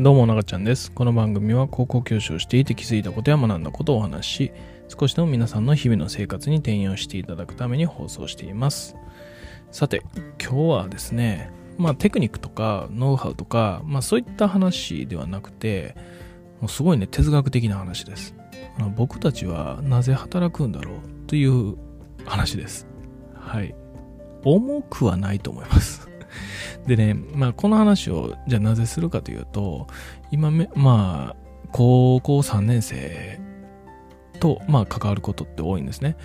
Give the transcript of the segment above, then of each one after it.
どうも、ながちゃんです。この番組は高校教師をしていて気づいたことや学んだことをお話し、少しでも皆さんの日々の生活に転用していただくために放送しています。さて、今日はですね、まあテクニックとかノウハウとか、まあそういった話ではなくて、もうすごいね、哲学的な話です。僕たちはなぜ働くんだろうという話です。はい。重くはないと思います。でね、まあ、この話をじゃあなぜするかというと今めまあ高校3年生と、まあ、関わることって多いんですね。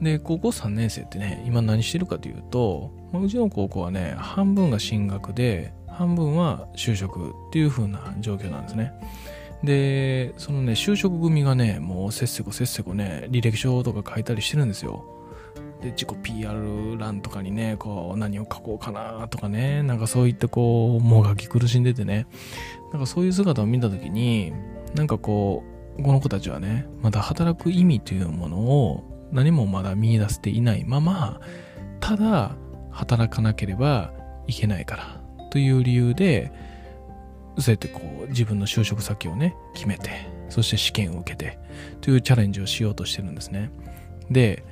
で高校3年生ってね今何してるかというと、まあ、うちの高校はね半分が進学で半分は就職っていう風な状況なんですね。でそのね就職組がねもうせっせこせっせこね履歴書とか書いたりしてるんですよ。で自己 PR 欄とかにねこう何を書こうかなとかねなんかそういったこうもがき苦しんでてね。なんかそういう姿を見た時になんかこうこの子たちはねまだ働く意味というものを何もまだ見出せていないままただ働かなければいけないからという理由でそうやってこう自分の就職先をね決めてそして試験を受けてというチャレンジをしようとしてるんですね。で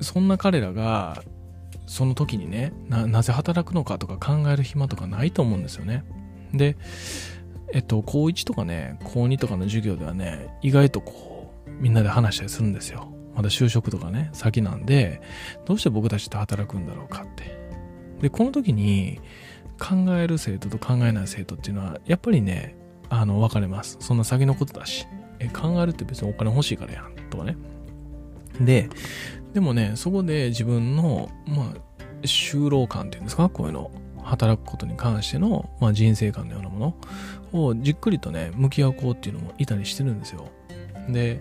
そんな彼らがその時にねなぜ働くのかとか考える暇とかないと思うんですよね。でえっと高1とかね高2とかの授業ではね意外とこうみんなで話したりするんですよ。まだ就職とかね先なんでどうして僕たちって働くんだろうかって。でこの時に考える生徒と考えない生徒っていうのはやっぱりねあの分かれます。そんな先のことだし。え考えるって別にお金欲しいからやん。とかね。ででもね、そこで自分の、まあ、就労感っていうんですか、こういうの、働くことに関しての、まあ、人生観のようなものをじっくりとね、向き合おう子っていうのもいたりしてるんですよ。で、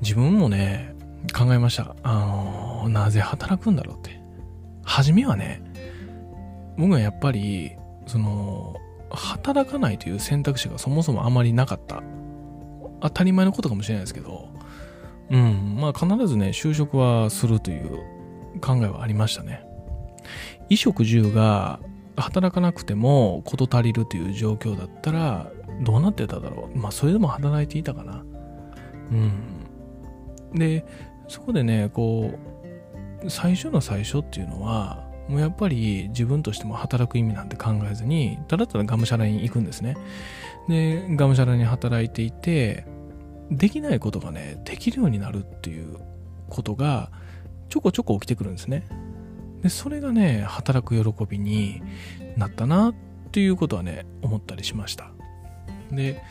自分もね、考えました。あの、なぜ働くんだろうって。初めはね、僕はやっぱり、その、働かないという選択肢がそもそもあまりなかった。当たり前のことかもしれないですけど、うん、まあ必ずね、就職はするという考えはありましたね。衣食住が働かなくても事足りるという状況だったらどうなってただろう。まあそれでも働いていたかな。うん。で、そこでね、こう、最初の最初っていうのは、もうやっぱり自分としても働く意味なんて考えずに、ただただがむしゃらに行くんですね。で、がむしゃらに働いていて、できないことがね、できるようになるっていうことがちょこちょこ起きてくるんですね。で、それがね、働く喜びになったなっていうことはね、思ったりしました。で、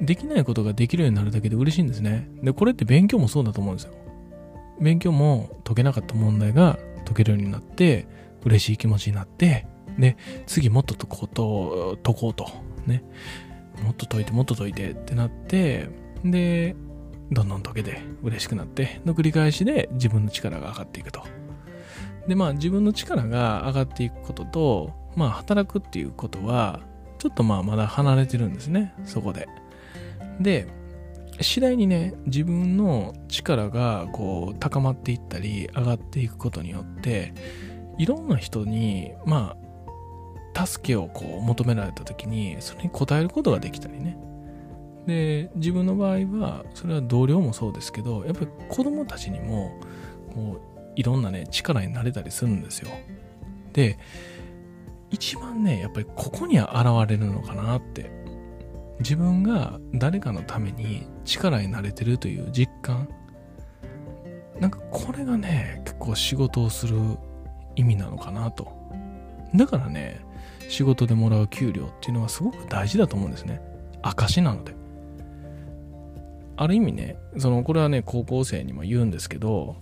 できないことができるようになるだけで嬉しいんですね。で、これって勉強もそうだと思うんですよ。勉強も解けなかった問題が解けるようになって、嬉しい気持ちになって、で、次もっと解こうと、解こうと、ね。もっと解いてもっと解いてってなってでどんどん解けて嬉しくなっての繰り返しで自分の力が上がっていくと。でまあ自分の力が上がっていくこととまあ働くっていうことはちょっとまあまだ離れてるんですねそこで。で次第にね自分の力がこう高まっていったり上がっていくことによっていろんな人にまあ助けをこう求められた時にそれに応えることができたりね。で自分の場合はそれは同僚もそうですけどやっぱり子供たちにもこういろんなね力になれたりするんですよ。で一番ねやっぱりここには現れるのかなって自分が誰かのために力になれてるという実感。なんかこれがね結構仕事をする意味なのかなと。だからね仕事でもらう給料っていうのはすごく大事だと思うんですね。証なので。ある意味ね、その、これはね、高校生にも言うんですけど、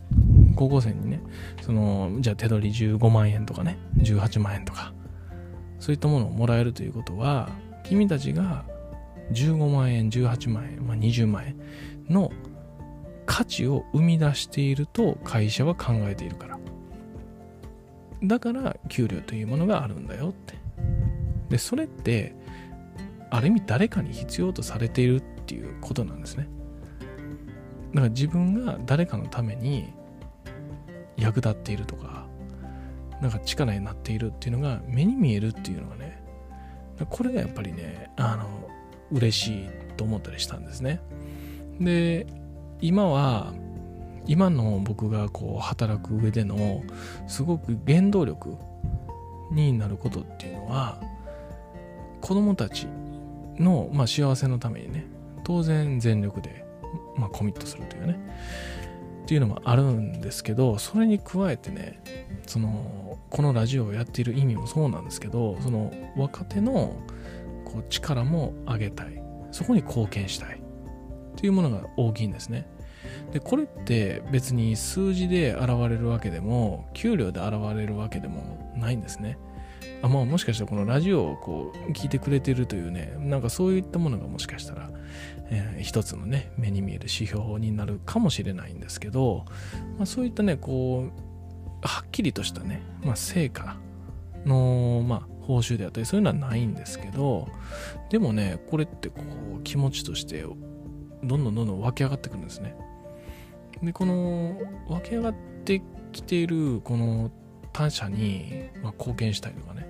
高校生にね、その、じゃあ手取り15万円とかね、18万円とか、そういったものをもらえるということは、君たちが15万円、18万円、まあ、20万円の価値を生み出していると会社は考えているから。だから給料というものがあるんだよって。で、それって、ある意味誰かに必要とされているっていうことなんですね。だから自分が誰かのために役立っているとか、なんか力になっているっていうのが目に見えるっていうのがね、これがやっぱりねあの嬉しいと思ったりしたんですねで今は今の僕がこう働く上でのすごく原動力になることっていうのは子供たちの、まあ、幸せのためにね当然全力で、まあ、コミットするというねっていうのもあるんですけどそれに加えてねそのこのラジオをやっている意味もそうなんですけどその若手のこう力も上げたい。そこに貢献したい。っていうものが大きいんですね。でこれって別に数字で現れるわけでも給料で現れるわけでもないんですね。あまあもしかしたらこのラジオをこう聞いてくれてるというねなんかそういったものがもしかしたら、えー、一つのね目に見える指標になるかもしれないんですけど、まあ、そういったねこうはっきりとしたね、まあ、成果の、まあ、報酬であったりそういうのはないんですけどでもねこれってこう気持ちとしてどんどんどんどん湧き上がってくるんですね。でこの湧き上がってきているこの他者に、まあ、貢献したいとかね。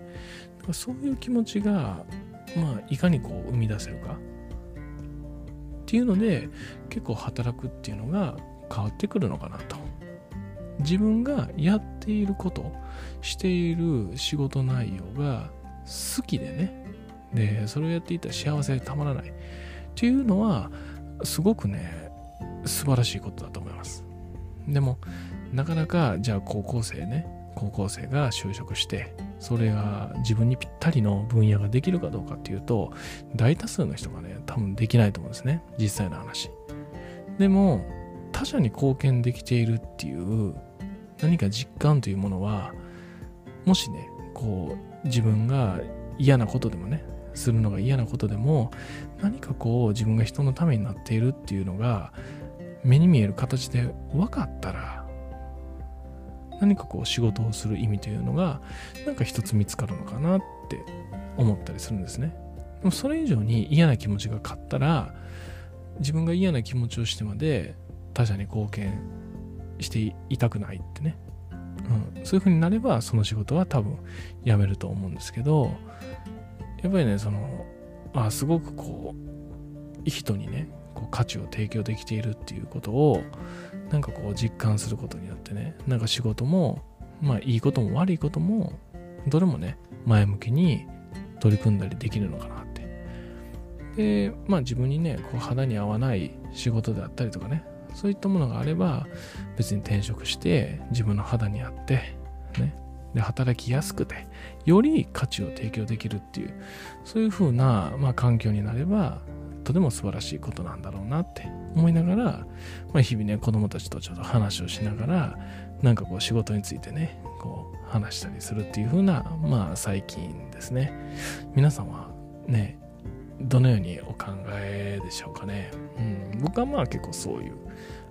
そういう気持ちが、まあ、いかにこう生み出せるか。っていうので結構働くっていうのが変わってくるのかなと。自分がやっていることしている仕事内容が好きでね。でそれをやっていたら幸せでたまらない。っていうのはすごくね素晴らしいことだと思います。でもなかなかじゃあ高校生ね高校生が就職してそれが自分にぴったりの分野ができるかどうかっていうと大多数の人がね多分できないと思うんですね。実際の話。でも他者に貢献できているっていう何か実感というものはもしねこう自分が嫌なことでもねするのが嫌なことでも何かこう自分が人のためになっているっていうのが目に見える形で分かったら何かこう仕事をする意味というのがなんか一つ見つかるのかなって思ったりするんですね。でもそれ以上に嫌な気持ちが勝ったら自分が嫌な気持ちをしてまで他者に貢献していたくないってね、うん、そういう風になればその仕事は多分辞めると思うんですけどやっぱりねそのあすごくこう人にねこう価値を提供できているっていうことをなんかこう実感することによってねなんか仕事もまあいいことも悪いこともどれもね前向きに取り組んだりできるのかなって。でまあ自分にねこう肌に合わない仕事であったりとかねそういったものがあれば別に転職して自分の肌に合ってねで働きやすくてより価値を提供できるっていうそういう風な、まあ、環境になればとても素晴らしいことなんだろうなって思いながら、まあ、日々ね子供たちとちょっと話をしながらなんかこう仕事についてねこう話したりするっていう風なまあ最近ですね。皆さんはねどのようにお考えでしょうかね、うん、僕はまあ結構そういう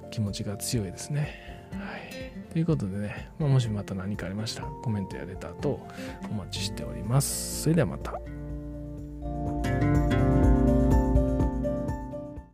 気持ちが強いですね。はい。ということでね、まあ、もしまた何かありましたらコメントやレターとお待ちしております。それではまた。